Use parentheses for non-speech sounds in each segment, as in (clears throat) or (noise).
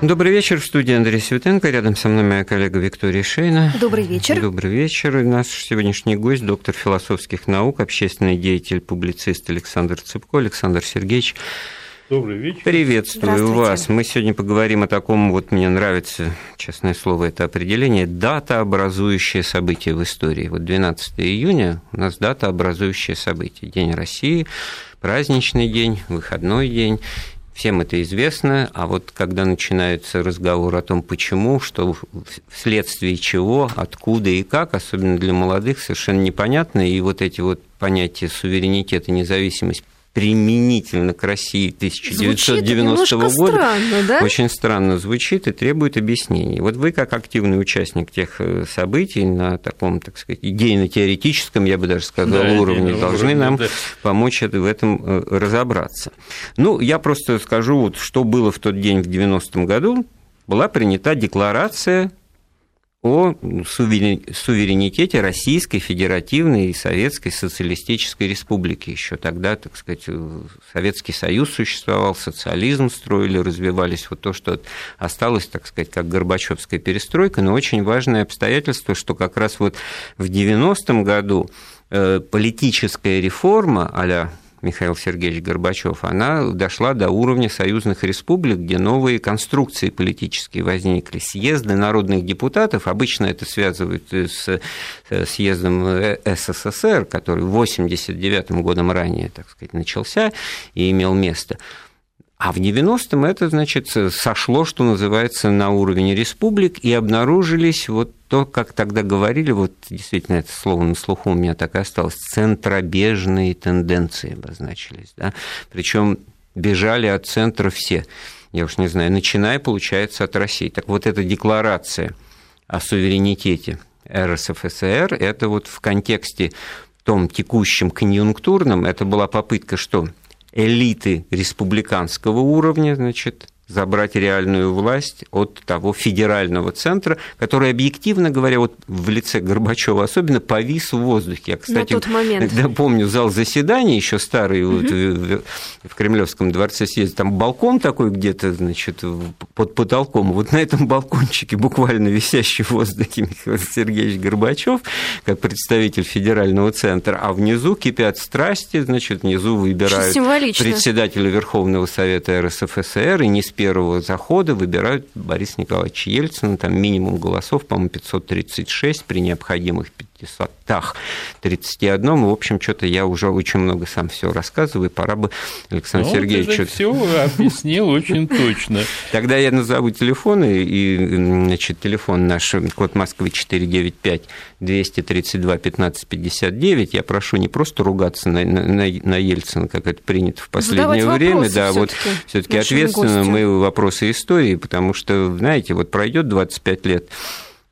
Добрый вечер. В студии Андрей Светенко. Рядом со мной моя коллега Виктория Шейна. Добрый вечер. Добрый вечер. И наш сегодняшний гость, доктор философских наук, общественный деятель, публицист Александр Цыпко. Александр Сергеевич, Добрый вечер. Приветствую вас. Мы сегодня поговорим о таком, вот мне нравится, честное слово, это определение, дата, образующее событие в истории. Вот 12 июня у нас дата, образующее событие. День России, праздничный день, выходной день. Всем это известно, а вот когда начинается разговор о том, почему, что вследствие чего, откуда и как, особенно для молодых, совершенно непонятно. И вот эти вот понятия суверенитет и независимость применительно к России 1990 года странно, да? очень странно звучит и требует объяснений. Вот вы, как активный участник тех э, событий на таком, так сказать, идейно-теоретическом, я бы даже сказал, да, уровне, должны уровне, нам да. помочь в этом э, разобраться. Ну, я просто скажу, вот, что было в тот день в 90-м году. Была принята декларация о суверенитете Российской Федеративной и Советской Социалистической Республики. Еще тогда, так сказать, Советский Союз существовал, социализм строили, развивались. Вот то, что осталось, так сказать, как Горбачевская перестройка. Но очень важное обстоятельство, что как раз вот в 90-м году э, политическая реформа а Михаил Сергеевич Горбачев, она дошла до уровня союзных республик, где новые конструкции политические возникли. Съезды народных депутатов, обычно это связывают с съездом СССР, который в 1989 годом ранее, так сказать, начался и имел место. А в 90-м это, значит, сошло, что называется, на уровень республик, и обнаружились вот то, как тогда говорили, вот действительно это слово на слуху у меня так и осталось, центробежные тенденции обозначились. Да? Причем бежали от центра все, я уж не знаю, начиная, получается, от России. Так вот эта декларация о суверенитете РСФСР, это вот в контексте том текущем конъюнктурном, это была попытка что? Элиты республиканского уровня, значит, забрать реальную власть от того федерального центра, который, объективно говоря, вот в лице Горбачева особенно повис в воздухе. Я, кстати, На тот момент. Да, помню зал заседаний еще старый угу. вот, в, в Кремлевском дворце съезда, там балкон такой где-то, значит, под потолком. Вот на этом балкончике, буквально висящий в воздухе Михаил Сергеевич Горбачев, как представитель федерального центра, а внизу кипят страсти, значит, внизу выбирают председателя Верховного Совета РСФСР и не первого захода выбирают Бориса Николаевича Ельцина, там минимум голосов, по-моему, 536 при необходимых 500 31. В общем, что-то я уже очень много сам все рассказываю, пора бы Александр ну, Сергеевич... все объяснил очень точно. (laughs) Тогда я назову телефоны, и, значит, телефон наш, код Москвы 495 232 15 59. Я прошу не просто ругаться на, на, на Ельцина, как это принято в последнее Задавать время, да, вот все-таки ответственно гостю. мы вопросы истории, потому что, знаете, вот пройдет 25 лет,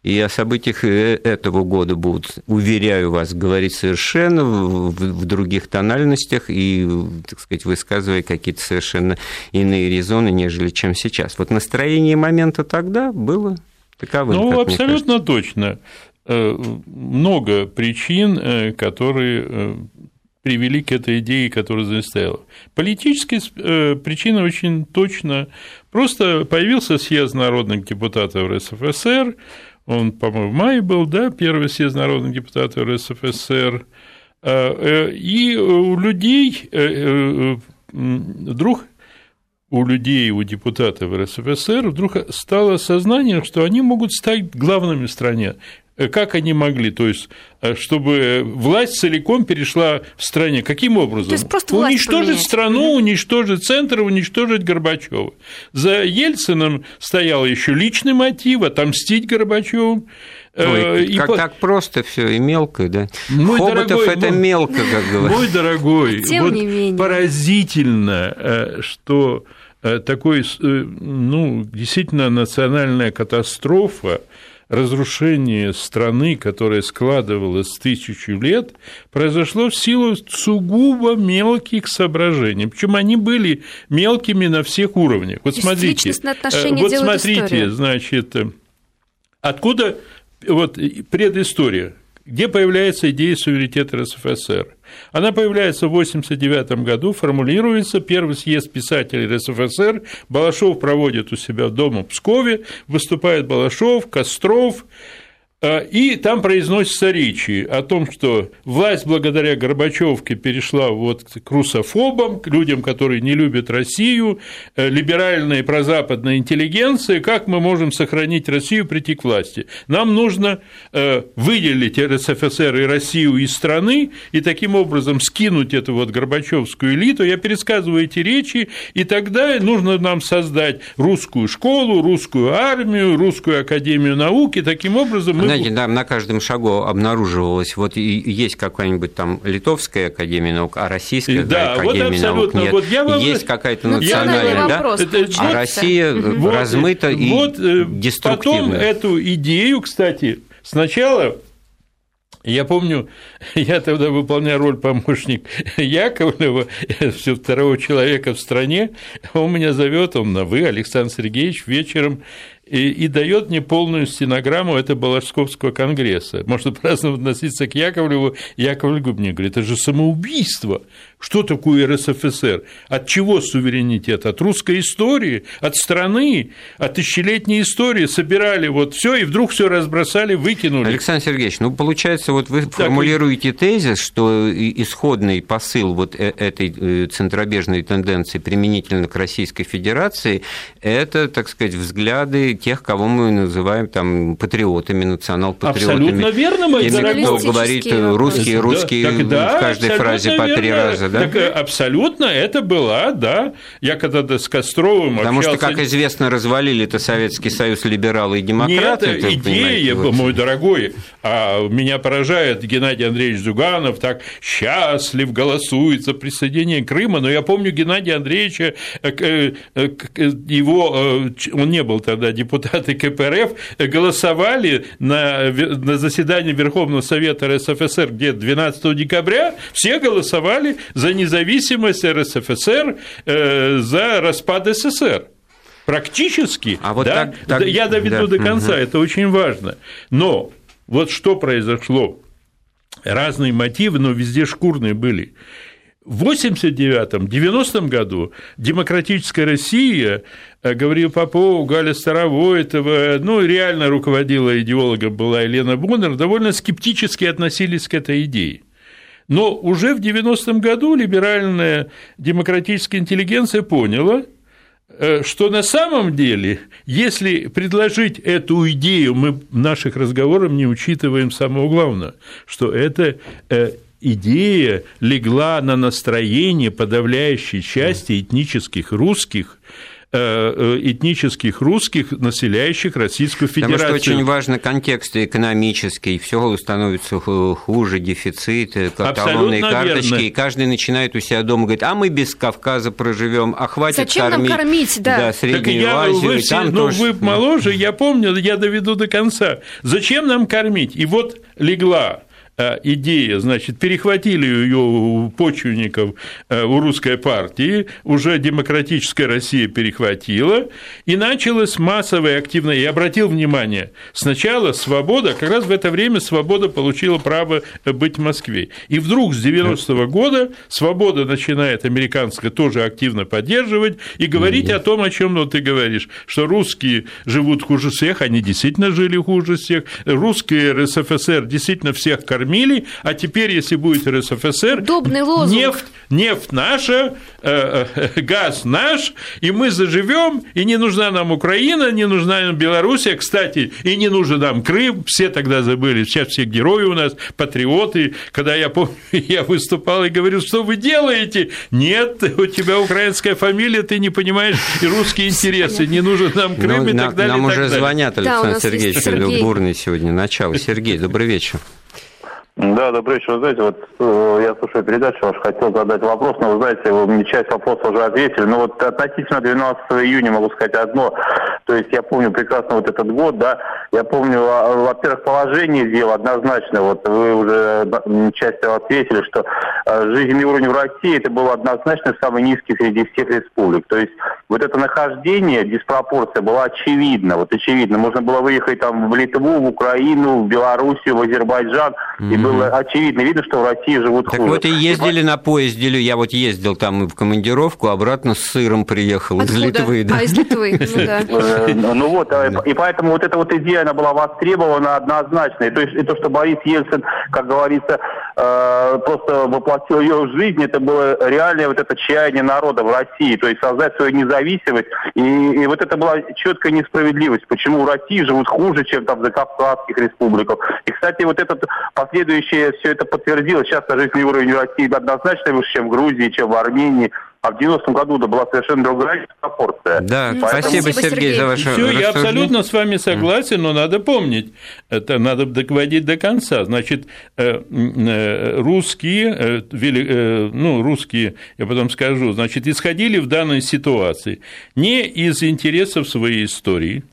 и о событиях э, этого года будут, уверяю вас, говорить совершенно в, в других тональностях и, так сказать, высказывая какие-то совершенно иные резоны, нежели чем сейчас. Вот настроение момента тогда было таковым. Ну, абсолютно точно. Э, много причин, э, которые привели к этой идее, которая заставила. Политическая причина очень точно. Просто появился съезд народных депутатов РСФСР, он, по-моему, в мае был, да, первый съезд народных депутатов РСФСР, а, э, и у людей э, э, вдруг у людей, у депутатов РСФСР вдруг стало сознание, что они могут стать главными в стране. Э, как они могли, то есть, э, чтобы власть целиком перешла в стране. Каким образом? То есть просто уничтожить страну, уничтожить центр, уничтожить Горбачева. За Ельциным стоял еще личный мотив отомстить Горбачеву. Ой, э, и как по... так просто все и мелко, да? Мой Хоботов дорогой, это мой, мелко, как (laughs) говорят. Мой дорогой, Тем вот не менее. поразительно, что такой, ну, действительно национальная катастрофа разрушение страны, которая складывалась тысячу лет, произошло в силу сугубо мелких соображений. Причем они были мелкими на всех уровнях. Вот смотрите, э, вот смотрите, историю. значит, откуда вот предыстория. Где появляется идея суверенитета РСФСР. Она появляется в 1989 году, формулируется, первый съезд писателей РСФСР, Балашов проводит у себя дома в Пскове, выступает Балашов, Костров, и там произносится речи о том, что власть благодаря Горбачевке перешла вот к русофобам, к людям, которые не любят Россию, э, либеральная и прозападная интеллигенция, как мы можем сохранить Россию, прийти к власти. Нам нужно э, выделить РСФСР и Россию из страны и таким образом скинуть эту вот Горбачевскую элиту. Я пересказываю эти речи, и тогда нужно нам создать русскую школу, русскую армию, русскую академию науки. Таким образом мы знаете, да, на каждом шагу обнаруживалось, вот и есть какая-нибудь там литовская академия наук, а российская да, академия вот наук нет. Вот я вам... Есть какая-то национальная, да, вопрос, а Россия вот, размыта вот, и вот, э, деструктивна. Потом эту идею, кстати, сначала я помню, (laughs) я тогда выполнял роль помощник (laughs) Яковлева, все второго человека в стране, он меня зовет, он на вы, Александр Сергеевич, вечером и, и дает мне полную стенограмму этого Балашковского конгресса. Можно праздно относиться к Яковлеву. Яковлев мне говорит, это же самоубийство. Что такое РСФСР? От чего суверенитет? От русской истории, от страны, от тысячелетней истории. Собирали вот все и вдруг все разбросали, выкинули. Александр Сергеевич, ну получается, вот вы так, формулируете тезис, что исходный посыл вот э, этой э, центробежной тенденции применительно к Российской Федерации – это, так сказать, взгляды тех, кого мы называем там патриотами, национал-патриотами. Абсолютно верно, мой Теми, кто говорит русский, русский да, да, в каждой фразе по три раза, да? Так, абсолютно, это была, да. Я когда с Костровым Потому общался... что, как известно, развалили это Советский Союз либералы и демократы. Нет, это, идея, вот. мой дорогой, а меня поражает Геннадий Андреевич Зюганов, так счастлив голосует за присоединение Крыма, но я помню Геннадия Андреевича, э, э, его, э, он не был тогда депутатом, депутаты КПРФ голосовали на, на заседании Верховного Совета РСФСР, где 12 декабря, все голосовали за независимость РСФСР, э, за распад СССР. Практически, а вот да, так, так, я доведу да, до конца, угу. это очень важно. Но вот что произошло? Разные мотивы, но везде шкурные были. В 89-м, 90-м году демократическая Россия, э, говорил Попов, Галя Старовойтова, ну, реально руководила идеологом была Елена Боннер, довольно скептически относились к этой идее. Но уже в 90-м году либеральная демократическая интеллигенция поняла, э, что на самом деле, если предложить эту идею, мы в наших разговорах не учитываем самого главного, что это э, идея легла на настроение подавляющей части этнических русских, э, э, этнических русских, населяющих Российскую Федерацию. Потому что очень важно контекст экономический, все становится хуже, дефицит, талонные карточки, верно. и каждый начинает у себя дома говорить, а мы без Кавказа проживем, а хватит Зачем кормить, нам кормить да. Да, Среднюю так я, Азию. Вы, там ну, тоже... вы моложе, я помню, я доведу до конца. Зачем нам кормить? И вот легла Э, идея, значит, перехватили ее у почвенников э, у русской партии, уже демократическая Россия перехватила, и началось массовое активное, я обратил внимание, сначала свобода, как раз в это время свобода получила право быть в Москве, и вдруг с 90-го года свобода начинает американская тоже активно поддерживать и говорить о том, о чем ну, ты говоришь, что русские живут хуже всех, они действительно жили хуже всех, русские РСФСР действительно всех кормили, кормили, а теперь, если будет РСФСР, нефть, нефть наша, э, э, газ наш, и мы заживем, и не нужна нам Украина, не нужна нам Белоруссия, кстати, и не нужен нам Крым, все тогда забыли, сейчас все герои у нас, патриоты, когда я помню, (laughs) я выступал и говорил, что вы делаете? Нет, у тебя украинская фамилия, ты не понимаешь и русские интересы, не нужен нам Крым ну, и так далее. Нам уже звонят, Александр да, Сергеевич, Сергей. бурный сегодня, начало. Сергей, добрый вечер. Да, добрый вечер. Вы знаете, вот э, я слушаю передачу ваш, хотел задать вопрос, но вы знаете, вы мне часть вопроса уже ответили. Но вот относительно 12 июня могу сказать одно. То есть я помню прекрасно вот этот год, да, Я помню, во-первых, положение дела однозначно, вот вы уже часть ответили, что жизненный уровень в России это был однозначно самый низкий среди всех республик. То есть вот это нахождение, диспропорция была очевидна, вот очевидно. Можно было выехать там в Литву, в Украину, в Белоруссию, в Азербайджан, и было очевидно, видно, что в России живут так хуже. вот и ездили и... на поезде, я вот ездил там в командировку, обратно с сыром приехал Откуда? из Литвы. Да. А, из Литвы, ну (laughs) да. Э, ну вот, а, и поэтому вот эта вот идея, она была востребована однозначно. И то, и то что Борис Ельцин, как говорится, э, просто воплотил ее в жизнь, это было реальное вот это чаяние народа в России, то есть создать свою независимость. И, и вот это была четкая несправедливость, почему в России живут хуже, чем там в закавказских республиках. И, кстати, вот этот последующее все это подтвердилось. Сейчас жизненный уровень в России однозначно выше, чем в Грузии, чем в Армении. А в 90-м году да, была совершенно другая пропорция. Да, Поэтому... спасибо, Сергей, за ваше Все, я абсолютно с вами согласен, но надо помнить, это надо доводить до конца. Значит, э, э, русские, э, ну, русские, я потом скажу, значит, исходили в данной ситуации не из интересов своей истории,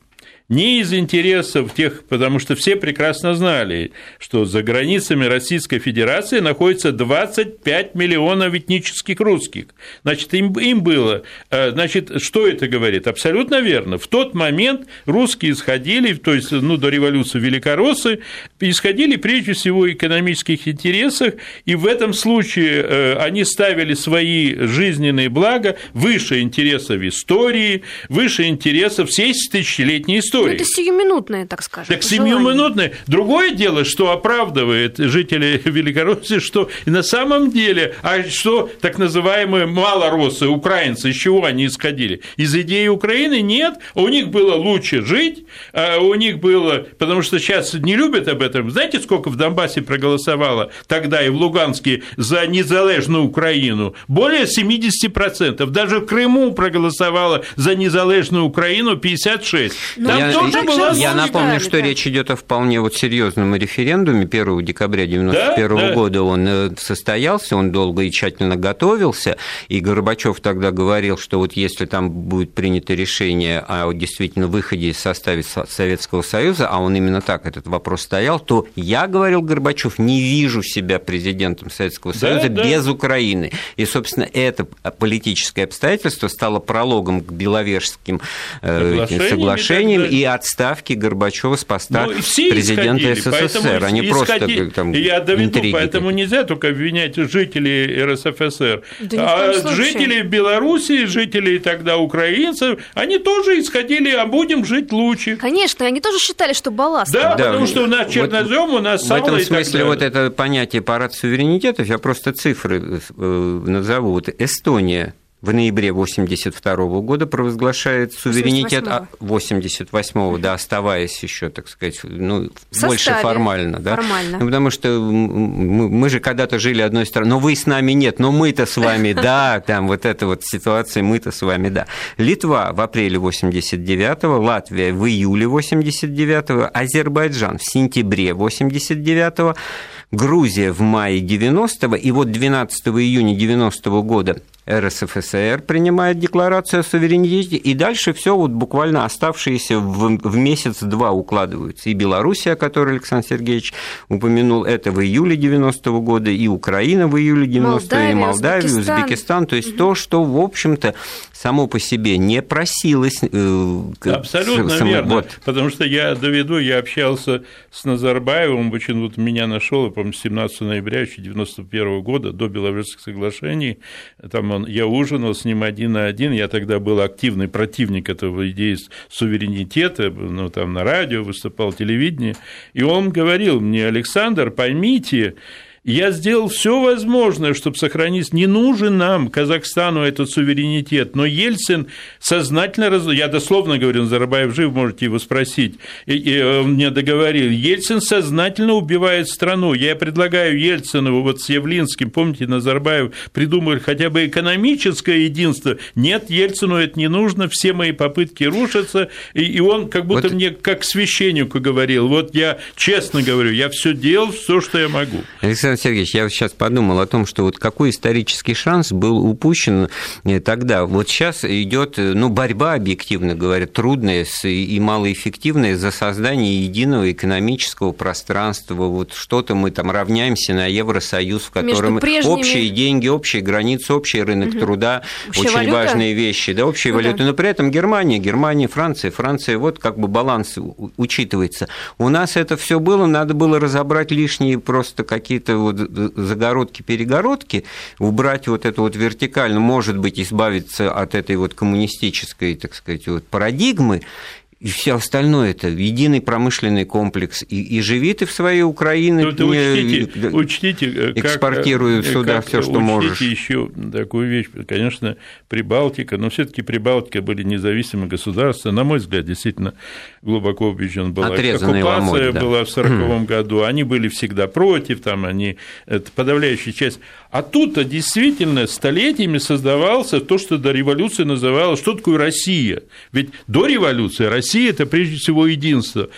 не из интересов тех, потому что все прекрасно знали, что за границами Российской Федерации находится 25 миллионов этнических русских. Значит, им, им было, э, значит, что это говорит? Абсолютно верно. В тот момент русские исходили, то есть, ну, до революции великороссы, исходили прежде всего в экономических интересах, и в этом случае э, они ставили свои жизненные блага выше интересов истории, выше интересов всей тысячелетней истории истории. Ну, это сиюминутное, так скажем. Так сиюминутное. Другое дело, что оправдывает жители (laughs) Великороссии, что на самом деле, а что так называемые малороссы, украинцы, из чего они исходили? Из идеи Украины? Нет, у них было лучше жить, а у них было, потому что сейчас не любят об этом. Знаете, сколько в Донбассе проголосовало тогда и в Луганске за незалежную Украину? Более 70%. Даже в Крыму проголосовало за незалежную Украину 56. Там я, тоже была Я напомню, что речь идет о вполне вот серьезном референдуме 1 декабря 1991 да, года. Да. Он э, состоялся, он долго и тщательно готовился, и Горбачев тогда говорил, что вот если там будет принято решение о действительно выходе из состава Советского Союза, а он именно так этот вопрос стоял, то я, говорил Горбачев, не вижу себя президентом Советского Союза да, без. Украины. И, собственно, это политическое обстоятельство стало прологом к Беловежским э, соглашениям и отставки Горбачева с поста ну, президента исходили, СССР, а не просто там Я доведу, поэтому нельзя только обвинять жителей РСФСР. Да а жители Белоруссии, жители тогда украинцев, они тоже исходили, а будем жить лучше. Конечно, они тоже считали, что балласт. Да, да потому что у нас чернозем, вот у нас сало В этом смысле вот это понятие парад суверенитетов, я просто цифры э, назову. Вот Эстония в ноябре 1982 года провозглашает суверенитет 88 да, оставаясь еще, так сказать, ну, больше формально, да, формально. Ну, потому что мы, мы же когда-то жили одной страной, но вы с нами нет, но мы-то с вами, (laughs) да, там вот эта вот ситуация, мы-то с вами, да. Литва в апреле 89-го, Латвия в июле 89-го, Азербайджан в сентябре 89-го, Грузия в мае 90-го, и вот 12 июня 90-го года РСФСР принимает декларацию о суверенитете, и дальше все вот буквально оставшиеся в, в месяц-два укладываются. И Белоруссия, о которой Александр Сергеевич упомянул, это в июле 90-го года, и Украина в июле 90-го, Молдавия, и Молдавия, Узбекистан. Узбекистан. То есть угу. то, что, в общем-то, само по себе не просилось. Э, Абсолютно само, верно. Вот. Потому что я доведу, я общался с Назарбаевым, почему-то меня нашел, по-моему, 17 ноября 1991 года, до Беловежских соглашений, там он, я ужинал с ним один на один, я тогда был активный противник этого идеи суверенитета, ну, там на радио выступал, телевидение, и он говорил мне, Александр, поймите, я сделал все возможное, чтобы сохранить. Не нужен нам, Казахстану, этот суверенитет. Но Ельцин сознательно... Раз... Я дословно говорю, Назарбаев жив, можете его спросить. И, и он мне договорил. Ельцин сознательно убивает страну. Я предлагаю Ельцину вот с Явлинским, помните, Назарбаев придумали хотя бы экономическое единство. Нет, Ельцину это не нужно, все мои попытки рушатся. И, и он как будто вот... мне как священнику говорил. Вот я честно говорю, я все делал, все, что я могу. Александр Александр Сергеевич, я сейчас подумал о том, что вот какой исторический шанс был упущен э, тогда. Вот сейчас идет э, ну, борьба, объективно говоря, трудная и малоэффективная за создание единого экономического пространства. Вот что-то мы там равняемся на Евросоюз, в котором прежними... общие деньги, общие границы, общий рынок угу. труда, Общая очень валюта? важные вещи, да, общая ну, валюта. Да. Но при этом Германия, Германия, Франция, Франция, вот как бы баланс учитывается. У нас это все было, надо было разобрать лишние просто какие-то вот загородки-перегородки, убрать вот эту вот вертикально, может быть, избавиться от этой вот коммунистической, так сказать, вот парадигмы, и все остальное это единый промышленный комплекс. И, и живи ты в своей Украине, ну, учтите, учтите, э, экспортируй как, сюда все, что учтите можешь. еще такую вещь, конечно, Прибалтика, но все-таки Прибалтика были независимые государства, на мой взгляд, действительно глубоко убежден была. Отрезанный Оккупация ломоть, да. была в 1940 году, они были всегда против, там они, это подавляющая часть. А тут-то действительно столетиями создавался то, что до революции называлось, что такое Россия. Ведь до революции Россия Россия – это прежде всего единство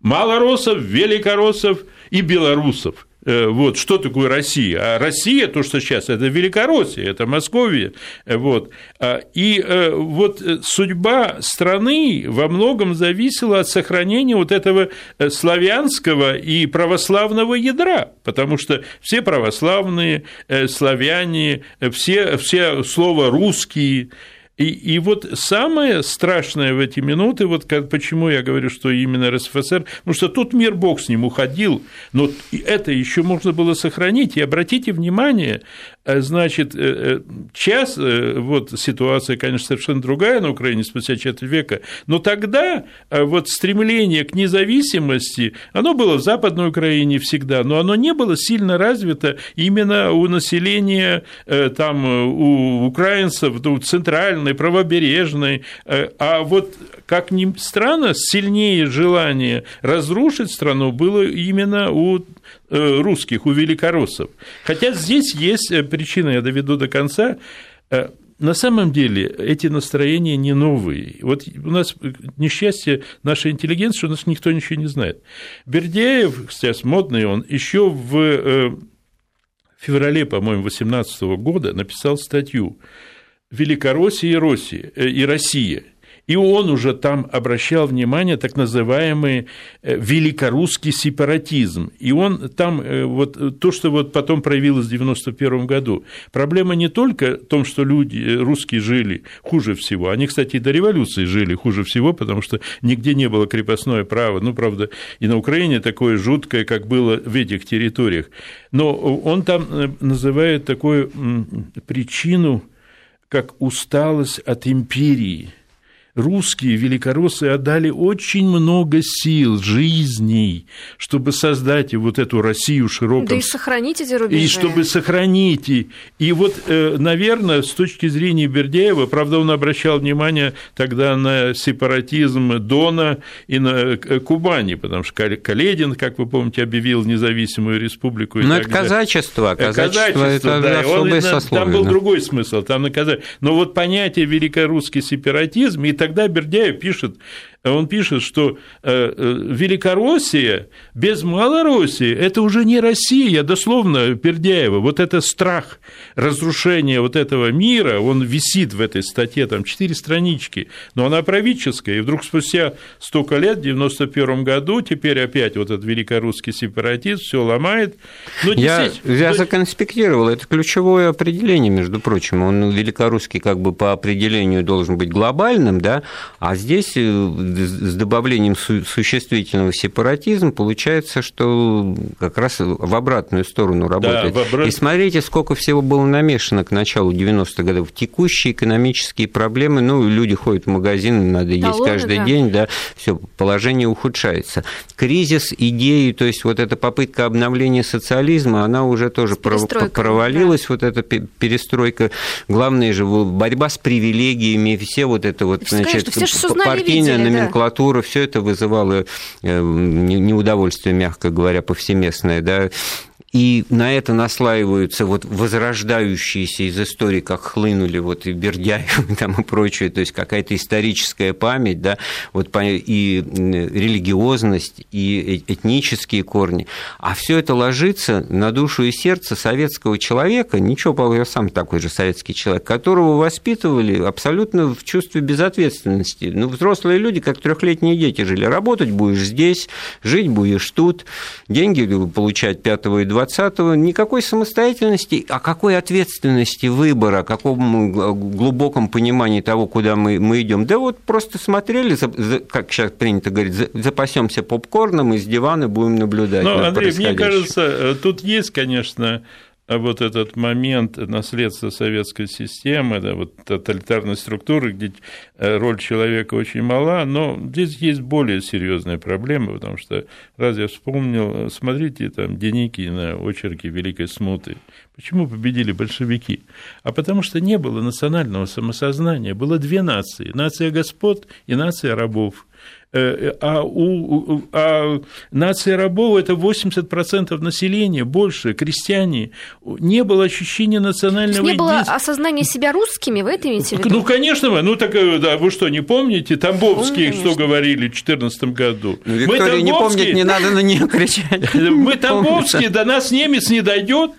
малороссов, великороссов и белорусов. Э, вот, что такое Россия? А Россия, то, что сейчас, это Великороссия, это Московия. Э, вот. А, и э, вот судьба страны во многом зависела от сохранения вот этого славянского и православного ядра, потому что все православные, славяне, все, все слова русские, и, и вот самое страшное в эти минуты, вот как, почему я говорю, что именно РСФСР, потому что тут мир бог с ним уходил, но это еще можно было сохранить. И обратите внимание, значит, э, э, час, вот ситуация, конечно, совершенно другая на Украине спустя четверть века, но тогда вот стремление к независимости, оно было в Западной Украине всегда, но оно не было сильно развито именно у населения, там, у украинцев, у центральной, правобережной, а вот, как ни странно, сильнее желание разрушить страну было именно у Э, русских, у великороссов. Хотя здесь есть э, причина, я доведу до конца. Э, на самом деле эти настроения не новые. Вот у нас несчастье нашей интеллигенции, что у нас никто ничего не знает. Бердяев, сейчас модный он, еще в феврале, по-моему, 18 года написал статью «Великороссия и Россия, и Россия. И он уже там обращал внимание так называемый э, великорусский сепаратизм. И он там, э, вот то, что вот потом проявилось в 1991 году, проблема не только в том, что люди, э, русские жили хуже всего, они, кстати, и до революции жили хуже всего, потому что нигде не было крепостное право, ну, правда, и на Украине такое жуткое, как было в этих территориях. Но он там называет такую причину, как усталость от империи – русские великороссы отдали очень много сил, жизней, чтобы создать вот эту Россию широкую. Да и сохранить эти рубежи. И чтобы сохранить. И, и вот, э, наверное, с точки зрения Бердяева, правда, он обращал внимание тогда на сепаратизм Дона и на э, Кубани, потому что Каледин, как вы помните, объявил независимую республику. Но это казачество, э, казачество, казачество это да, особое он, сословие. Там был другой смысл, там наказать. Но вот понятие великорусский сепаратизм и тогда Бердяев пишет он пишет, что э, э, Великороссия без Малороссии – это уже не Россия, дословно Пердяева. Вот это страх разрушения вот этого мира, он висит в этой статье, там четыре странички, но она правительская, и вдруг спустя столько лет, в 91 году, теперь опять вот этот великорусский сепаратизм все ломает. Ну, я, я законспектировал, это ключевое определение, между прочим, он великорусский как бы по определению должен быть глобальным, да, а здесь э, с добавлением существительного сепаратизм, получается, что как раз в обратную сторону работает. Да, обрат... И смотрите, сколько всего было намешано к началу 90-х годов. Текущие экономические проблемы, ну, люди ходят в магазин, надо есть Талоны, каждый да. день, да, все, положение ухудшается. Кризис идеи, то есть вот эта попытка обновления социализма, она уже тоже провалилась, да. вот эта перестройка. Главное же борьба с привилегиями, все вот это вот, значит, партийная видели, номенклатура, все это вызывало э, неудовольствие, мягко говоря, повсеместное, да, и на это наслаиваются вот возрождающиеся из истории, как хлынули вот и Бердяев там и прочее, то есть какая-то историческая память, да, вот и религиозность, и э, этнические корни, а все это ложится на душу и сердце советского человека, ничего, я сам такой же советский человек, которого воспитывали абсолютно в чувстве безответственности. Ну, взрослые люди, как трехлетние дети жили, работать будешь здесь, жить будешь тут, деньги получать 5 и 20 никакой самостоятельности, а какой ответственности выбора, каком глубоком понимании того, куда мы, мы идем. Да вот просто смотрели, как сейчас принято говорить, запасемся попкорном, из дивана будем наблюдать. Ну, Андрей, мне кажется, э, тут есть, конечно, вот этот момент наследства советской системы, да, вот тоталитарной структуры, где э, роль человека очень мала, но здесь есть более серьезные проблемы, потому что, раз я вспомнил, смотрите, там, Деникина, очерки Великой Смуты. Почему победили большевики? А потому что не было национального самосознания, было две нации, нация господ и нация рабов. Э, а, у, а нация рабов – это 80% населения, больше, крестьяне. Не было ощущения национального Не было осознания себя русскими, вы это имеете в виду? Ну, конечно, ну так э, да, вы что, не помните? Тамбовские, Помню, что говорили в 2014 году? Ну, Виктория не помнит, не надо на нее кричать. (laughs) Мы Тамбовские, до нас немец не дойдет.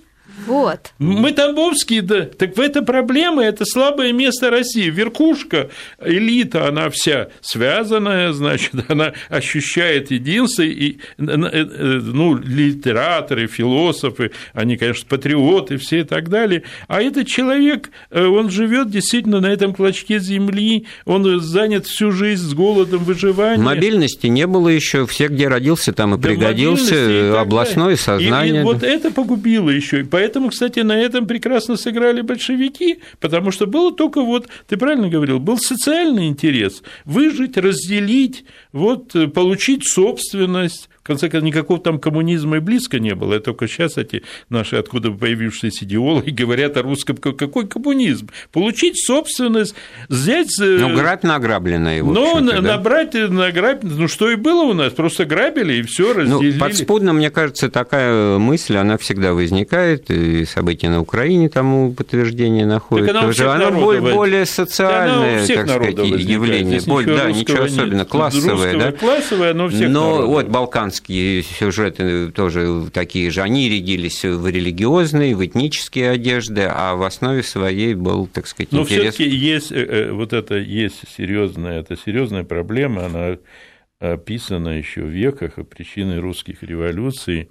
Вот. Мы Тамбовские, да. Так в это проблема, это слабое место России. Верхушка, элита, она вся связанная, значит, (laughs) она ощущает единство. И, э, э, ну, литераторы, философы, они, конечно, патриоты все и так далее. А этот человек, э, он живет действительно на этом клочке земли, он занят всю жизнь с голодом, выживанием. Мобильности не было еще, все, где родился, там и да, пригодился, и областное сознание. И, и вот это погубило еще. И поэтому Поэтому, кстати, на этом прекрасно сыграли большевики, потому что было только вот, ты правильно говорил, был социальный интерес – выжить, разделить, вот, э, получить собственность, конце концов, никакого там коммунизма и близко не было. Только сейчас эти наши откуда появившиеся идеологи (laughs) говорят о русском. Какой коммунизм? Получить собственность, взять... Э, ну, грабь награбленное. Ну, да? набрать, награбить, ну, что и было у нас, просто грабили и все ну, разделили. Ну, подспудно, мне кажется, такая мысль, она всегда возникает, и события на Украине тому подтверждение находят. Так она, Тоже, она более, более социальное, так сказать, явление. Более, да, ничего особенного, классовое. да? Классовое, но всех Но народов. вот Балкан христианские сюжеты тоже такие же, они рядились в религиозные, в этнические одежды, а в основе своей был, так сказать, Но интерес... все-таки есть э, э, вот это есть серьезная, это серьезная проблема, она описана еще в веках, причиной русских революций.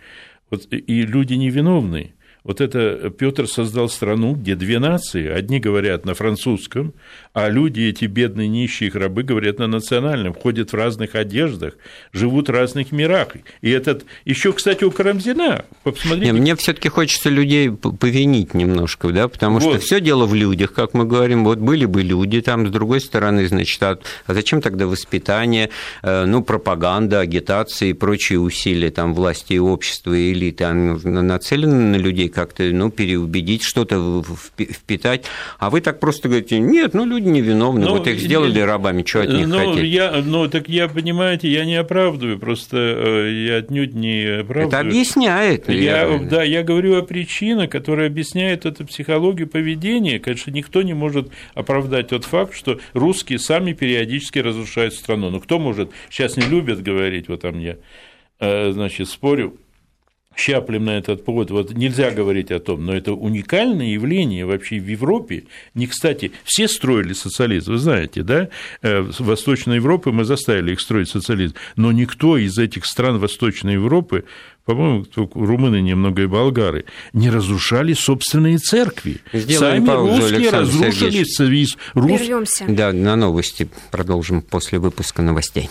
Вот, и люди невиновны. Вот это Петр создал страну, где две нации, одни говорят на французском, а люди, эти бедные нищие рабы, говорят на национальном, ходят в разных одеждах, живут в разных мирах. И этот еще, кстати, у Карамзина, посмотрите. Не, мне все-таки хочется людей повинить немножко, да, потому вот. что все дело в людях, как мы говорим, вот были бы люди там, с другой стороны, значит, а, а зачем тогда воспитание, э, ну, пропаганда, агитация и прочие усилия там власти и общества и элиты, они нацелены на людей, как-то ну, переубедить, что-то впитать. А вы так просто говорите, нет, ну люди невиновны, ну, вот их сделали я, рабами, что от них ну, хотеть? Я, ну, так я, понимаете, я не оправдываю, просто э, я отнюдь не оправдываю. Это объясняет. Я, да, я говорю о причинах, которые объясняют эту психологию поведения. Конечно, никто не может оправдать тот факт, что русские сами периодически разрушают страну. Ну, кто может, сейчас не любят говорить, вот там я, э, значит, спорю, щаплем на этот повод, вот нельзя говорить о том, но это уникальное явление вообще в Европе. Не кстати, все строили социализм, вы знаете, да? Э, в Восточной Европы мы заставили их строить социализм, но никто из этих стран Восточной Европы по-моему, румыны немного и болгары, не разрушали собственные церкви. Сделаем Сами русские Александр разрушили Сергеевич. Рус... Да, на новости продолжим после выпуска новостей.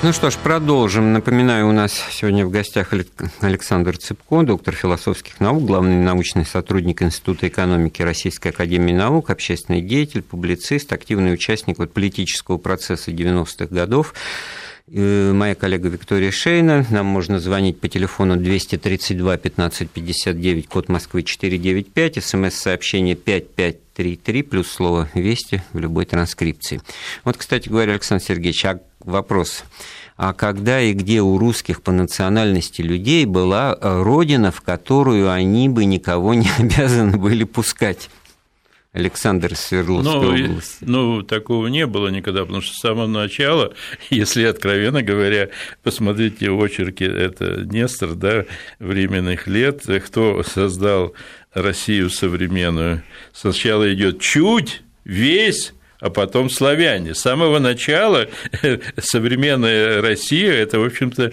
Ну что ж, продолжим. Напоминаю, у нас сегодня в гостях Александр Цыпко, доктор философских наук, главный научный сотрудник Института экономики Российской Академии Наук, общественный деятель, публицист, активный участник вот политического процесса 90-х годов. Э, моя коллега Виктория Шейна. Нам можно звонить по телефону 232 15 59, код Москвы 495, смс-сообщение 5533, плюс слово «Вести» в любой транскрипции. Вот, кстати говоря, Александр Сергеевич, а вопрос. а когда и где у русских по национальности людей была родина, в которую они бы никого не (laughs) обязаны были пускать. Александр Свердловской ну, области? Ну, такого не было никогда, потому что с самого начала, (laughs) если откровенно говоря, посмотрите очерки, это Нестор, да, временных лет, кто создал Россию современную. Сначала идет чуть, весь, а потом славяне. С самого начала современная Россия – это, в общем-то,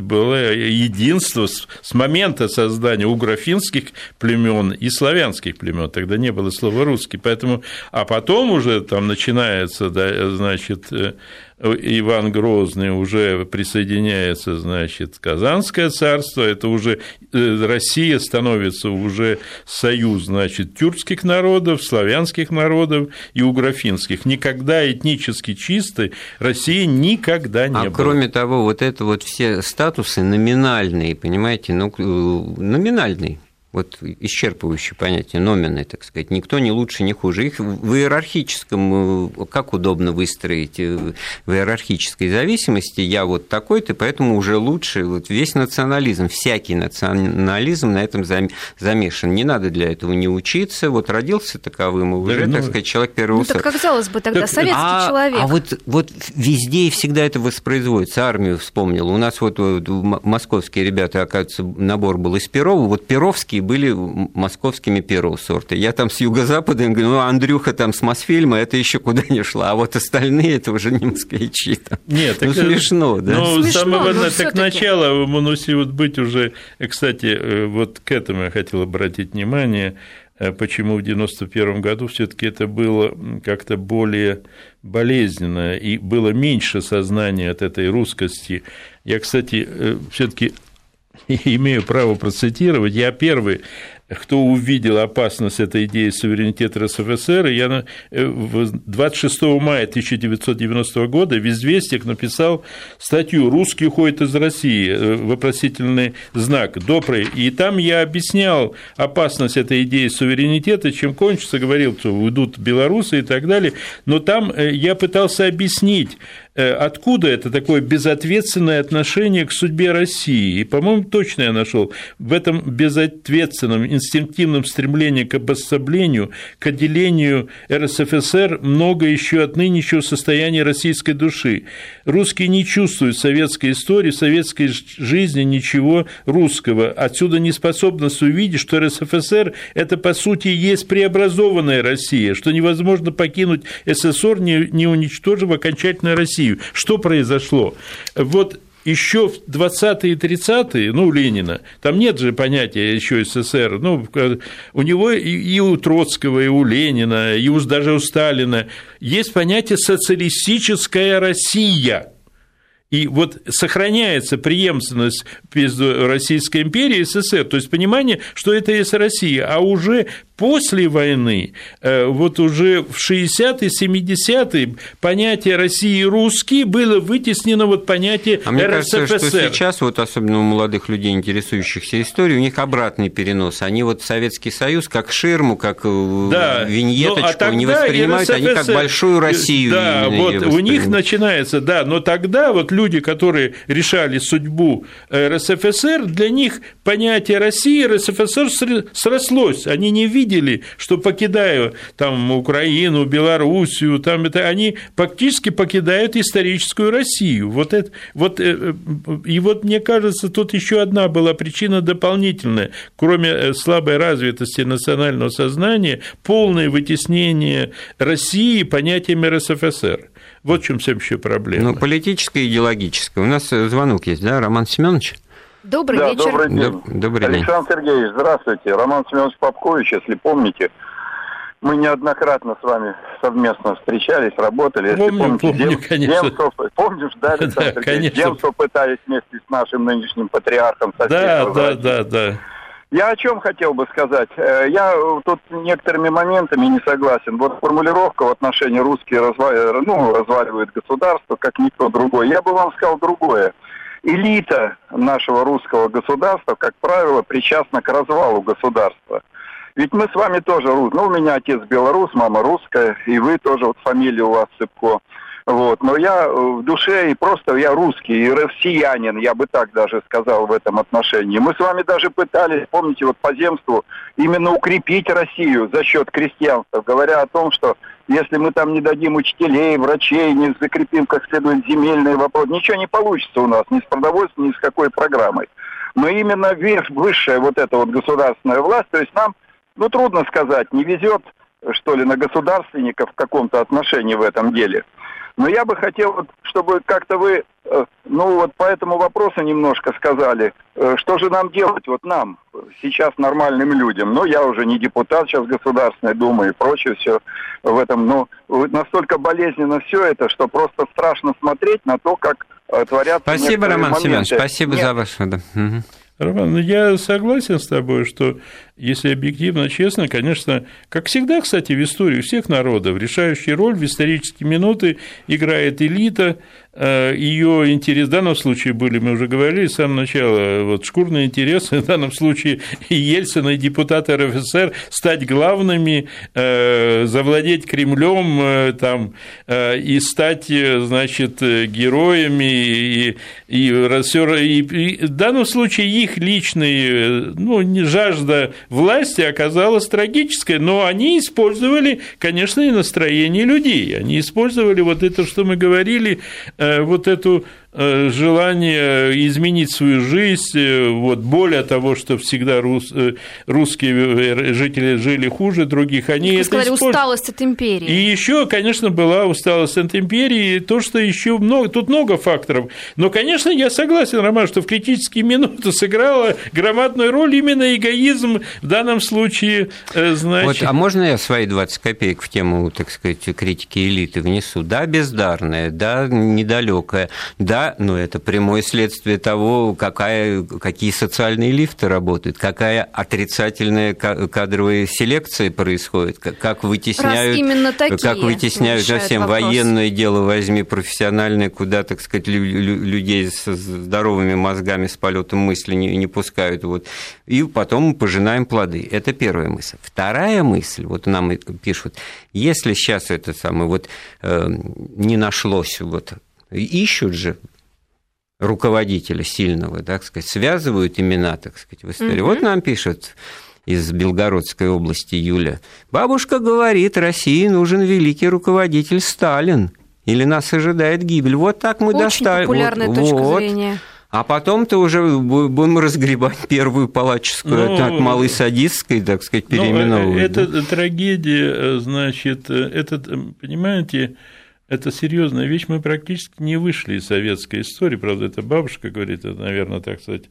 было единство с момента создания угрофинских племен и славянских племен. Тогда не было слова русский. Поэтому, а потом уже там начинается, да, значит, э, Иван Грозный уже присоединяется, значит, Казанское царство, это уже э, Россия становится уже союз, значит, тюркских народов, славянских народов и угрофинских. Никогда этнически чистой России никогда не а было. кроме того, вот это вот все статусы номинальные, понимаете, ну, э, номинальный вот исчерпывающее понятие, номенное, так сказать. Никто не лучше, не хуже. Их в иерархическом, э, как удобно выстроить, э, в иерархической зависимости, я вот такой-то, поэтому уже лучше. Вот весь национализм, всякий национализм на этом замешан. Не надо для этого не учиться. Вот родился таковым, и уже, да, ну, так сказать, человек первого Ну, так казалось бы, тогда так, советский а, человек. А вот, вот везде и всегда это воспроизводится. Армию вспомнил. У нас вот, вот московские ребята, оказывается, набор был из Перова. Вот Перовские были московскими первого сорта. Я там с юго-запада им говорю, ну, Андрюха там с Мосфильма, это еще куда не шла, а вот остальные это уже не москвичи. Там. Нет, ну, так, смешно, да? Ну, смешно, самое но так начало Манусе вот быть уже, кстати, э, вот к этому я хотел обратить внимание, э, почему в 91 году все таки это было как-то более болезненно и было меньше сознания от этой русскости. Я, кстати, э, все таки (laughs) имею право процитировать, я первый кто увидел опасность этой идеи суверенитета РСФСР, я 26 э, мая 1990 года в «Известиях» написал статью «Русский уходит из России», э, вопросительный знак, добрый, и там я объяснял опасность этой идеи суверенитета, чем кончится, говорил, что уйдут белорусы и так далее, но там э, я пытался объяснить, откуда это такое безответственное отношение к судьбе России. И, по-моему, точно я нашел в этом безответственном инстинктивном стремлении к обособлению, к отделению РСФСР много еще от нынешнего состояния российской души. Русские не чувствуют советской истории, советской жизни ничего русского. Отсюда неспособность увидеть, что РСФСР – это, по сути, есть преобразованная Россия, что невозможно покинуть СССР, не уничтожив окончательно Россию. Что произошло? Вот еще в 20-е и 30-е, ну, у Ленина, там нет же понятия еще СССР, ну, у него и у Троцкого, и у Ленина, и у, даже у Сталина есть понятие «социалистическая Россия», и вот сохраняется преемственность между Российской империей и СССР, то есть понимание, что это есть Россия, а уже после войны, э, вот уже в 60-е, 70-е понятие России и русский было вытеснено вот понятие а мне РСФСР. кажется, что сейчас, вот особенно у молодых людей, интересующихся историей, у них обратный перенос. Они вот Советский Союз как ширму, как э, да, виньеточку ну, а тогда не воспринимают, РСФСР, они как большую Россию. Да, вот у них начинается, да, но тогда вот люди, которые решали судьбу э, РСФСР, для них понятие России РСФСР срослось. Они не видели, что покидая там Украину, Белоруссию, там это, они фактически покидают историческую Россию. Вот это, вот, э, э, и вот мне кажется, тут еще одна была причина дополнительная, кроме слабой развитости национального сознания, полное вытеснение России понятиями РСФСР. Вот в чем следующая проблема. Ну, политическая и идеологическая. У нас звонок есть, да, Роман Семенович? Добрый да, вечер. Добрый день. Добрый день. Александр Сергеевич, здравствуйте. Роман Семенович Попкович, если помните, мы неоднократно с вами совместно встречались, работали. Если помню, помните, помню, Дем, конечно. Демцов, помнишь, да, (laughs) Александр да, Сергеевич? Демцов пытались вместе с нашим нынешним патриархом. Да, да, да, да. Я о чем хотел бы сказать? Э, я тут некоторыми моментами не согласен. Вот формулировка в отношении русские разваливают, ну, разваливают государство, как никто другой. Я бы вам сказал другое элита нашего русского государства, как правило, причастна к развалу государства. Ведь мы с вами тоже рус. Ну, у меня отец белорус, мама русская, и вы тоже, вот фамилия у вас Цыпко. Вот. Но я в душе и просто я русский, и россиянин, я бы так даже сказал в этом отношении. Мы с вами даже пытались, помните, вот по земству, именно укрепить Россию за счет крестьянства, говоря о том, что если мы там не дадим учителей, врачей, не закрепим как следует земельные вопросы, ничего не получится у нас ни с продовольствием, ни с какой программой. Но именно высшая вот эта вот государственная власть, то есть нам, ну трудно сказать, не везет, что ли, на государственников в каком-то отношении в этом деле. Но я бы хотел, чтобы как-то вы, э, ну вот по этому вопросу немножко сказали, э, что же нам делать, вот нам, сейчас нормальным людям. Ну, я уже не депутат сейчас Государственной Думы и прочее все в этом. Но настолько болезненно все это, что просто страшно смотреть на то, как э, творятся Спасибо, Роман моменты. Семенович, спасибо Нет. за ваше... Угу. Роман, ну я согласен с тобой, что если объективно, честно, конечно, как всегда, кстати, в истории всех народов, решающую роль в исторические минуты играет элита, э, ее интерес, в данном случае были, мы уже говорили с самого начала, вот шкурные интересы, (laughs) в данном случае и Ельцина, и депутаты РФСР стать главными, э, завладеть Кремлем э, там, и стать, значит, героями, и, и, и, и в данном случае их личный, ну, не жажда власти оказалась трагической, но они использовали, конечно, и настроение людей. Они использовали вот это, что мы говорили, э, вот эту желание изменить свою жизнь, э, вот, более того, что всегда рус, э, русские жители жили хуже других, они это сказали, использ... усталость от империи. И еще, конечно, была усталость от империи, то, что еще много, тут много факторов. Но, конечно, я согласен, Роман, что в критические минуты сыграла громадную роль именно эгоизм в данном случае, значит... Вот, а можно я свои 20 копеек в тему, так сказать, критики элиты внесу? Да, бездарная, да, недалекая, да, но это прямое следствие того, какая, какие социальные лифты работают, какая отрицательная кадровая селекция происходит, как вытесняют, как вытесняют совсем вопрос. военное дело, возьми профессиональное, куда, так сказать, людей с здоровыми мозгами, с полетом мысли не, не пускают. Вот. И потом мы пожинаем плоды. Это первая мысль. Вторая мысль, вот нам пишут, если сейчас это самое вот э, не нашлось вот ищут же руководителя сильного, так сказать, связывают имена, так сказать, в истории. Угу. Вот нам пишут из Белгородской области Юля. Бабушка говорит, России нужен великий руководитель Сталин. Или нас ожидает гибель. Вот так мы Очень достали. популярная вот, точка вот. зрения. А потом-то уже будем разгребать первую палаческую ну, так малой садистской, так сказать, ну, переименовывать. Ну, это да? трагедия, значит, это, понимаете, это серьезная вещь. Мы практически не вышли из советской истории. Правда, это бабушка говорит, это, наверное, так сказать,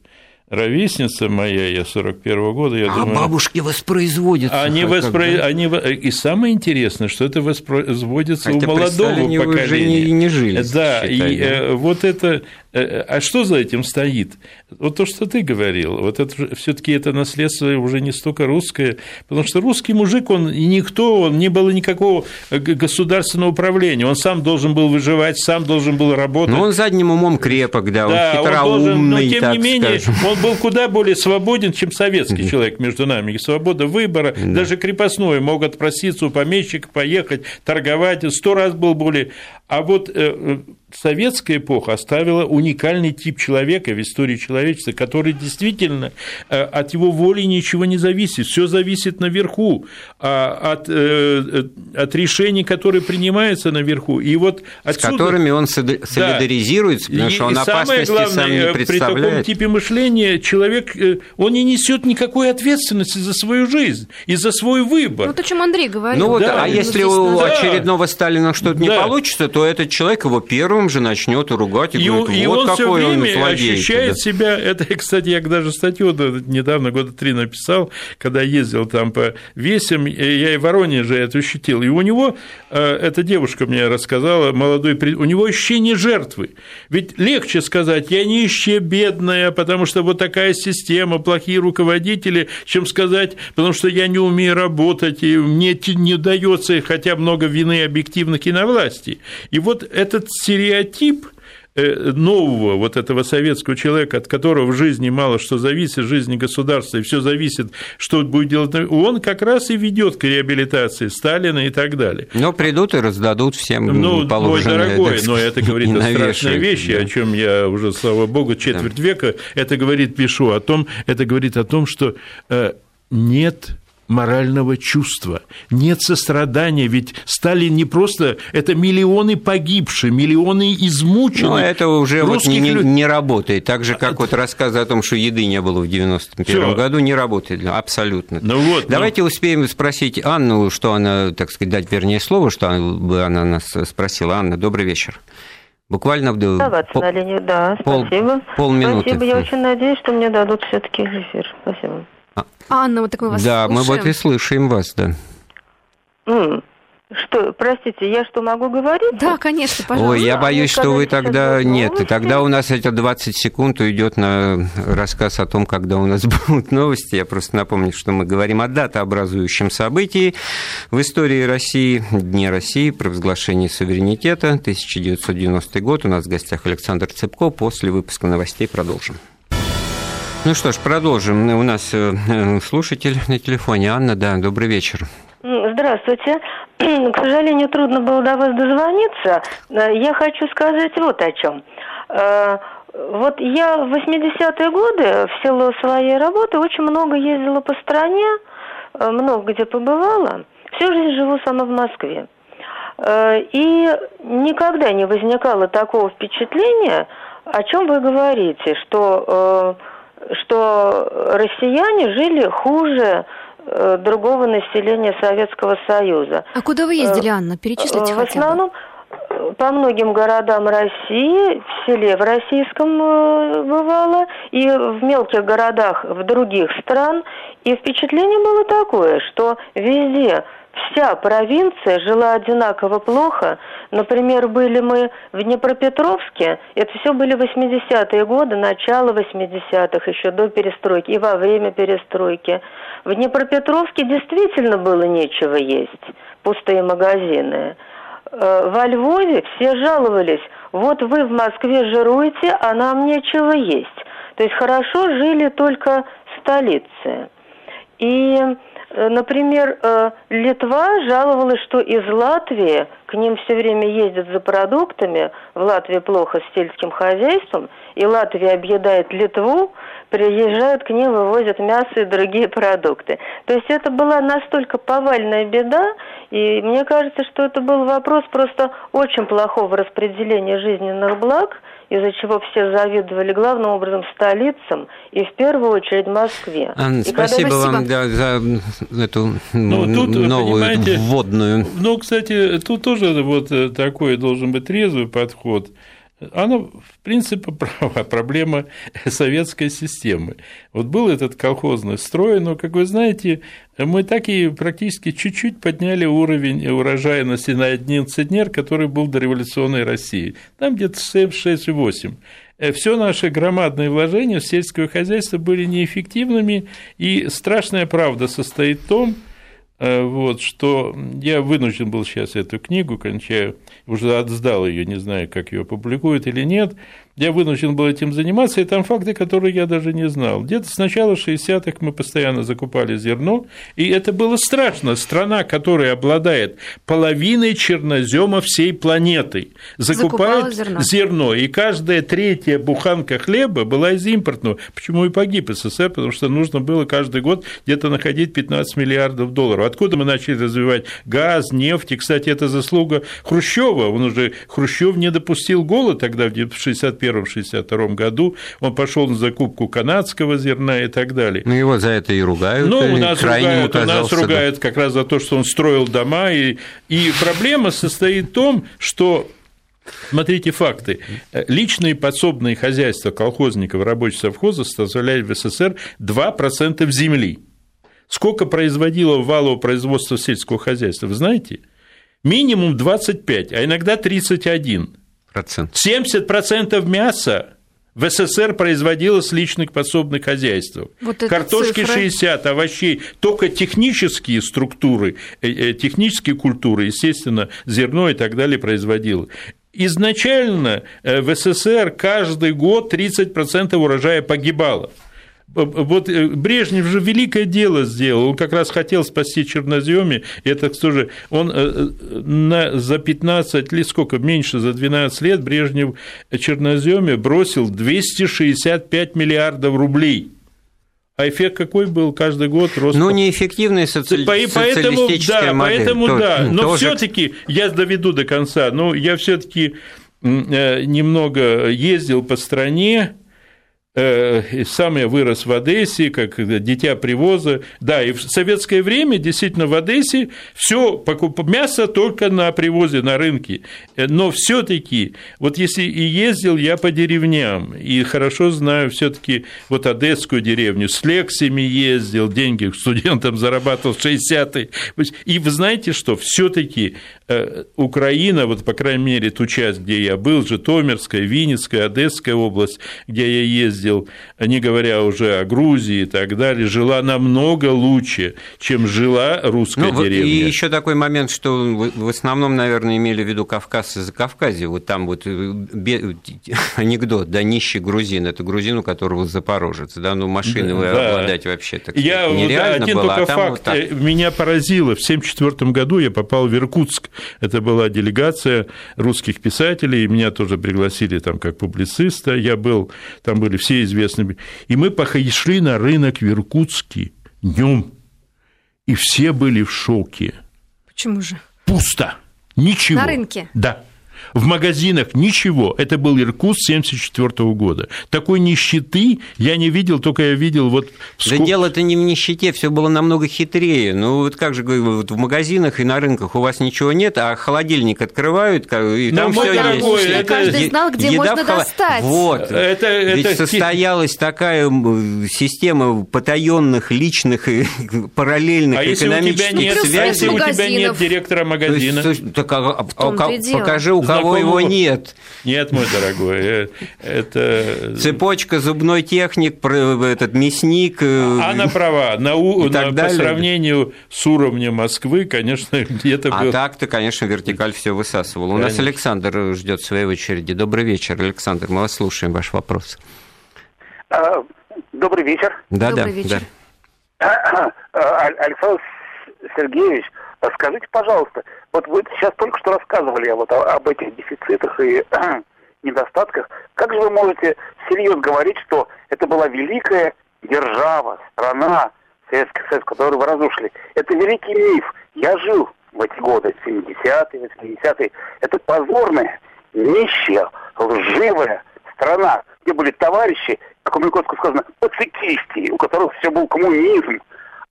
ровесница моя, я 41-го года, я а думаю... бабушки воспроизводятся. Они, воспро... они И самое интересное, что это воспроизводится Хотя у молодого поколения. уже не, не жили. Да, считай, и да? Э, вот это... Э, а что за этим стоит? Вот то, что ты говорил, вот это все таки это наследство уже не столько русское, потому что русский мужик, он никто, он не было никакого э, государственного управления, он сам должен был выживать, сам должен был работать. Ну, он задним умом крепок, да, да он хитроумный, он должен, но тем не менее, скажем. (laughs) он был куда более свободен, чем советский человек между нами. И свобода выбора, да. даже крепостной мог отпроситься у помещика, поехать, торговать, сто раз был более... А вот э, советская эпоха оставила уникальный тип человека в истории человечества, который действительно э, от его воли ничего не зависит, все зависит наверху, а от, э, от решений, которые принимаются наверху. И вот отсюда... С которыми он солидаризируется, да. потому что он и опасности главное, сам не представляет. При таком типе мышления человек, он не несет никакой ответственности за свою жизнь и за свой выбор. Вот о чем Андрей говорил. Ну вот, да, а если у очередного Сталина что-то да. не получится, то этот человек его первым же начнет ругать и, и говорит, и вот он какой все время он ощущает да. себя, это, (laughs) кстати, я даже статью недавно, года три написал, когда ездил там по весям, я и в Воронеже это ощутил, и у него, э, эта девушка мне рассказала, молодой, у него ощущение жертвы, ведь легче сказать, я нищая, бедная, потому что вот такая система, плохие руководители, чем сказать, потому что я не умею работать, и мне не удается, хотя много вины объективных и на власти. И вот этот стереотип, э, нового вот этого советского человека, от которого в жизни мало что зависит, жизни государства, и все зависит, что будет делать, он как раз и ведет к реабилитации Сталина и так далее. Но придут и раздадут всем ну. Мой дорогой, но это говорит (laughs) о страшной вещи, да. о чем я уже, слава богу, четверть да. века, это говорит, пишу о том, это говорит о том, что э, нет морального чувства, нет сострадания, ведь Сталин не просто, это миллионы погибших, миллионы измученных. Но это уже вот не, не, не работает, так же, как вот рассказы о том, что еды не было в 91 году, не работает, абсолютно. Ну вот, ну. Давайте ну... успеем спросить Анну, что она, так сказать, дать вернее слово, что она, она нас спросила. Анна, добрый вечер. Буквально Оставаться пол, на линию, да, пол, спасибо. Полминуты. Спасибо, я очень надеюсь, что мне дадут все таки эфир. Спасибо. Анна, вот так мы вас Да, слушаем. мы вот и слышим вас, да. Что, простите, я что, могу говорить? Да, конечно, пожалуйста. Ой, я боюсь, что вы тогда... Нет, тогда у нас эти 20 секунд уйдет на рассказ о том, когда у нас (laughs) будут новости. Я просто напомню, что мы говорим о датообразующем событии в истории России, Дне России, провозглашении суверенитета, 1990 год. У нас в гостях Александр Цепко. После выпуска новостей продолжим. Ну что ж, продолжим. У нас э, э, слушатель на телефоне. Анна, да, добрый вечер. Здравствуйте. (clears throat) К сожалению, трудно было до вас дозвониться. Э, я хочу сказать вот о чем. Вот я в 80-е годы в силу своей работы очень много ездила по стране, много где побывала. Всю жизнь живу сама в Москве. И никогда не возникало такого впечатления, о чем вы говорите, что что россияне жили хуже э, другого населения Советского Союза. А куда вы ездили, э, Анна? Перечислите В основном э, по многим городам России, в селе в российском бывало, и в мелких городах в других стран. И впечатление было такое, что везде вся провинция жила одинаково плохо. Например, были мы в Днепропетровске, это все были 80-е годы, начало 80-х, еще до перестройки и во время перестройки. В Днепропетровске действительно было нечего есть, пустые магазины. Э, во Львове все жаловались, вот вы в Москве жируете, а нам нечего есть. То есть хорошо жили только столицы. И например, э, Литва жаловалась, что из Латвии к ним все время ездят за продуктами, в Латвии плохо с сельским хозяйством, и Латвия объедает Литву, приезжают к ним, вывозят мясо и другие продукты. То есть это была настолько повальная беда, и мне кажется, что это был вопрос просто очень плохого распределения жизненных благ, из-за чего все завидовали главным образом столицам и в первую очередь Москве. Анна, и спасибо когда... вам да, за эту ну, тут, новую вводную. Ну, кстати, тут тоже вот э, такой должен быть трезвый подход – она, в принципе, (laughs) права, проблема советской системы. Вот был этот колхозный строй, но, как вы знаете, мы так и практически чуть-чуть подняли уровень урожайности на один центнер, который был до революционной России. Там где-то 6,8. Э, Все наши громадные вложения в сельское хозяйство были неэффективными, и страшная правда состоит в том, вот, что я вынужден был сейчас эту книгу, кончаю, уже отсдал ее, не знаю, как ее публикуют или нет, я вынужден был этим заниматься, и там факты, которые я даже не знал. Где-то с начала 60-х мы постоянно закупали зерно, и это было страшно. Страна, которая обладает половиной чернозема всей планеты, закупает зерно. зерно, и каждая третья буханка хлеба была из импортного. Почему и погиб СССР? Потому что нужно было каждый год где-то находить 15 миллиардов долларов. Откуда мы начали развивать газ, нефть? И, кстати, это заслуга Хрущева. Он уже Хрущев не допустил голода тогда в 61 61-62 году, он пошел на закупку канадского зерна и так далее. Ну, его за это и ругают. Ну, у нас ругают, у нас ругают как раз за то, что он строил дома, и, и проблема состоит в том, что Смотрите факты. Личные подсобные хозяйства колхозников, рабочих совхозов составляли в СССР 2% в земли. Сколько производило валового производства сельского хозяйства, вы знаете? Минимум 25, а иногда 31. 70% мяса в СССР производилось личных подсобных хозяйств. Вот Картошки цифры. 60, овощей. Только технические структуры, э, э, технические культуры, естественно, зерно и так далее производилось. изначально в СССР каждый год 30% урожая погибало вот э, Брежнев же великое дело сделал, он как раз хотел спасти Черноземе, это тоже, он э, на, за 15 лет, сколько, меньше, за 12 лет Брежнев Черноземе бросил 265 миллиардов рублей. А эффект какой был каждый год? Рост... Ну, неэффективная соци... поэтому, да, модель. Поэтому, тоже, да, но тоже... все таки я доведу до конца, но я все таки э, немного ездил по стране, Э, сам я вырос в Одессе, как дитя привоза. Да, и в советское время действительно в Одессе все покуп... мясо только на привозе, на рынке. Э, но все-таки, вот если и ездил я по деревням, и хорошо знаю все-таки вот одесскую деревню, с лекциями ездил, деньги студентам зарабатывал в 60-е. И вы знаете что, все-таки э, Украина, вот по крайней мере ту часть, где я был, Житомирская, Винницкая, Одесская область, где я ездил, ездил, не говоря уже о Грузии и так далее, жила намного лучше, чем жила русская ну, деревня. И еще такой момент, что в основном, наверное, имели в виду Кавказ и Закавказье. Вот там вот э, (laughs) анекдот, да, нищий грузин, это грузин, у которого запорожец, да, ну машины да. обладать вообще так я, нереально один было, только а факт вот э, меня поразило. В 1974 году я попал в Иркутск. Это была делегация русских писателей, и меня тоже пригласили там как публициста. Я был, там были все известны. И мы пошли на рынок в Иркутске днем, и все были в шоке. Почему же? Пусто. Ничего. На рынке? Да в магазинах ничего. Это был Иркутск 1974 года. Такой нищеты я не видел, только я видел вот... Да дело-то не в нищете, все было намного хитрее. Ну, вот как же, вот в магазинах и на рынках у вас ничего нет, а холодильник открывают, и там все есть. Это... Каждый знал, где Еда можно хол... достать. Вот. Это, Ведь это... состоялась такая система потаенных, личных и параллельных а экономических связей. Если у тебя нет директора магазина? есть, так, а, а, а, покажи, у кого его нет. Нет, мой дорогой, э, это... Цепочка, зубной техник, этот мясник. Э, Она права. На, у... на, по сравнению с уровнем Москвы, конечно, (laughs) где-то... А был... так-то, конечно, вертикаль все высасывал. У нас Александр ждет своей очереди. Добрый вечер, Александр, мы вас слушаем, ваш вопрос. А, добрый вечер. Да, Добрый да, вечер. да. Александр Сергеевич, скажите, пожалуйста, вот вы сейчас только что рассказывали вот об этих дефицитах и (clears throat) недостатках. Как же вы можете серьезно говорить, что это была великая держава, страна, Советский Союз, которую вы разрушили? Это великий миф. Я жил в эти годы, 70-е, 80-е. Это позорная, нищая, лживая страна, где были товарищи, как у Маяковского сказано, пацифисты, у которых все был коммунизм,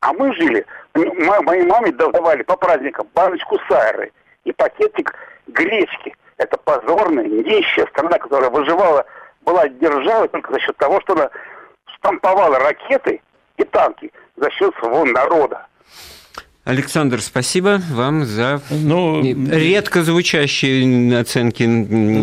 а мы жили, моей маме давали по праздникам баночку сайры и пакетик гречки. Это позорная, нищая страна, которая выживала, была державой только за счет того, что она штамповала ракеты и танки за счет своего народа. Александр, спасибо вам за ну, редко звучащие оценки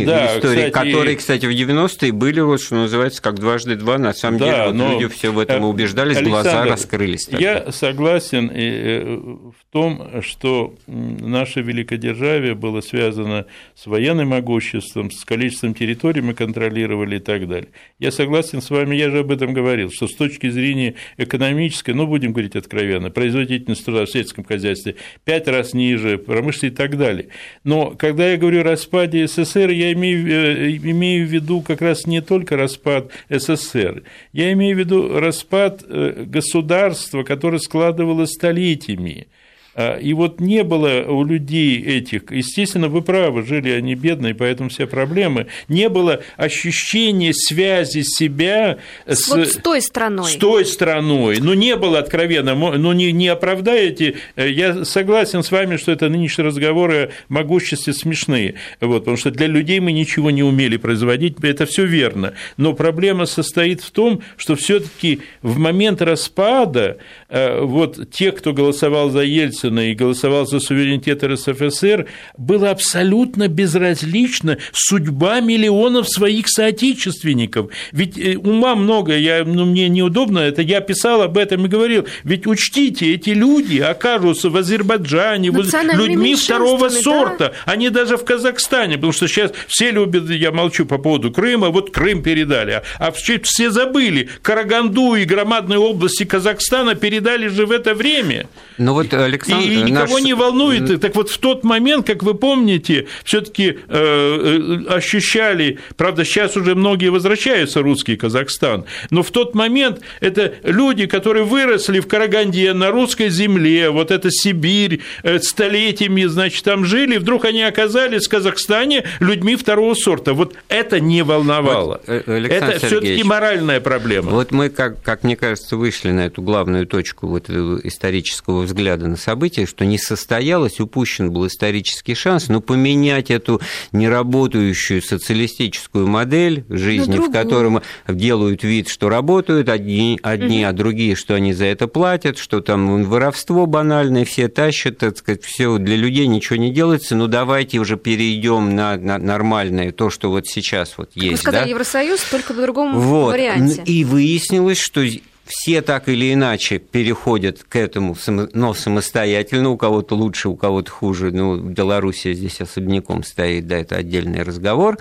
да, истории, кстати, которые, кстати, в 90-е были, вот, что называется, как дважды два. На самом да, деле, вот люди все в этом убеждались, Александр, глаза раскрылись. Тогда. Я согласен э, в том, что наше великодержавие было связано с военным могуществом, с количеством территорий мы контролировали и так далее. Я согласен с вами, я же об этом говорил, что с точки зрения экономической, ну, будем говорить откровенно, производительность труда сельском хозяйстве, пять раз ниже, промышленности и так далее. Но когда я говорю о распаде СССР, я имею, э, имею в виду как раз не только распад СССР, я имею в виду распад э, государства, которое складывалось столетиями. А, и вот не было у людей этих, естественно, вы правы, жили они бедные, поэтому все проблемы, не было ощущения связи себя с, вот с той страной. С той страной. Ну, не было откровенно, ну, не, не оправдаете, э, я согласен с вами, что это нынешние разговоры о могуществе смешные, вот, потому что для людей мы ничего не умели производить, это все верно. Но проблема состоит в том, что все таки в момент распада э, вот те, кто голосовал за Ельцина, Ельцина и голосовал за суверенитет РСФСР, было абсолютно безразлично судьба миллионов своих соотечественников. Ведь э, ума много, я, ну, мне неудобно, это я писал об этом и говорил. Ведь учтите, эти люди окажутся в Азербайджане людьми второго сорта. Да? Они даже в Казахстане, потому что сейчас все любят, я молчу по поводу Крыма, вот Крым передали, а, а все забыли, Караганду и громадные области Казахстана передали же в это время. Ну вот, Александр, и, и никого наш... не волнует. Так вот в тот момент, как вы помните, все-таки э, э, ощущали, правда, сейчас уже многие возвращаются русский Казахстан, но в тот момент это люди, которые выросли в Караганде на русской земле, вот это Сибирь, э, столетиями, значит, там жили, вдруг они оказались в Казахстане людьми второго сорта. Вот это не волновало. Вот, это все-таки моральная проблема. Вот мы, как, как мне кажется, вышли на эту главную точку вот исторического взгляда на события, что не состоялось, упущен был исторический шанс, но поменять эту неработающую социалистическую модель жизни, в котором делают вид, что работают одни, одни угу. а другие, что они за это платят, что там воровство банальное, все тащат, так сказать, все для людей ничего не делается, ну давайте уже перейдем на, на нормальное, то, что вот сейчас вот есть. Вы сказали, да? Евросоюз только по другому вот. варианте. И выяснилось, что все так или иначе переходят к этому, но самостоятельно, у кого-то лучше, у кого-то хуже. Ну, Белоруссия здесь особняком стоит, да, это отдельный разговор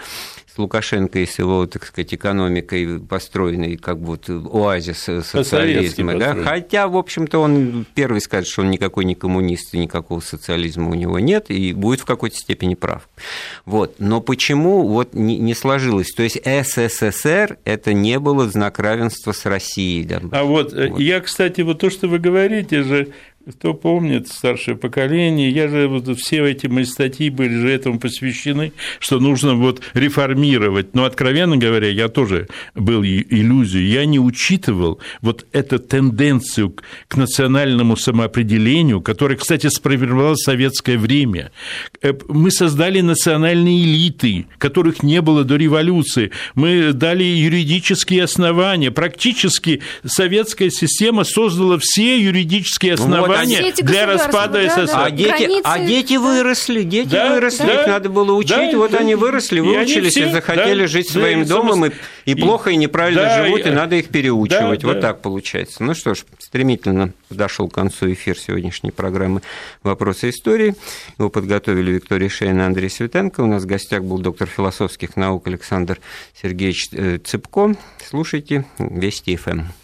с Лукашенко и с его, так сказать, экономикой построенной, как вот оазис социализма. Да? Хотя, в общем-то, он первый скажет, что он никакой не коммунист, и никакого социализма у него нет, и будет в какой-то степени прав. Вот. Но почему вот не сложилось? То есть СССР – это не было знак равенства с Россией. Да? А вот, э, вот. я, кстати, вот то, что вы говорите же, кто помнит, старшее поколение, я же вот все эти мои статьи были же этому посвящены, что нужно вот реформировать. Но, откровенно говоря, я тоже был иллюзией. Я не учитывал вот эту тенденцию к национальному самоопределению, которая, кстати, сформировалась в советское время. Э, мы создали национальные элиты, которых не было до революции. Мы дали юридические основания. Практически советская система создала все юридические основания основания для распада СССР. Да, а, дети, а дети выросли, дети да, выросли, да, их надо было учить, да, вот да, они выросли, выучились и, все, и захотели да, жить да, своим да, домом, и, и плохо, и неправильно да, живут, и, и надо их переучивать. Да, вот да. так получается. Ну что ж, стремительно подошел к концу эфир сегодняшней программы «Вопросы истории». Его подготовили Виктория Шейна и Андрей Светенко. У нас в гостях был доктор философских наук Александр Сергеевич Цыпко. Слушайте Вести ФМ.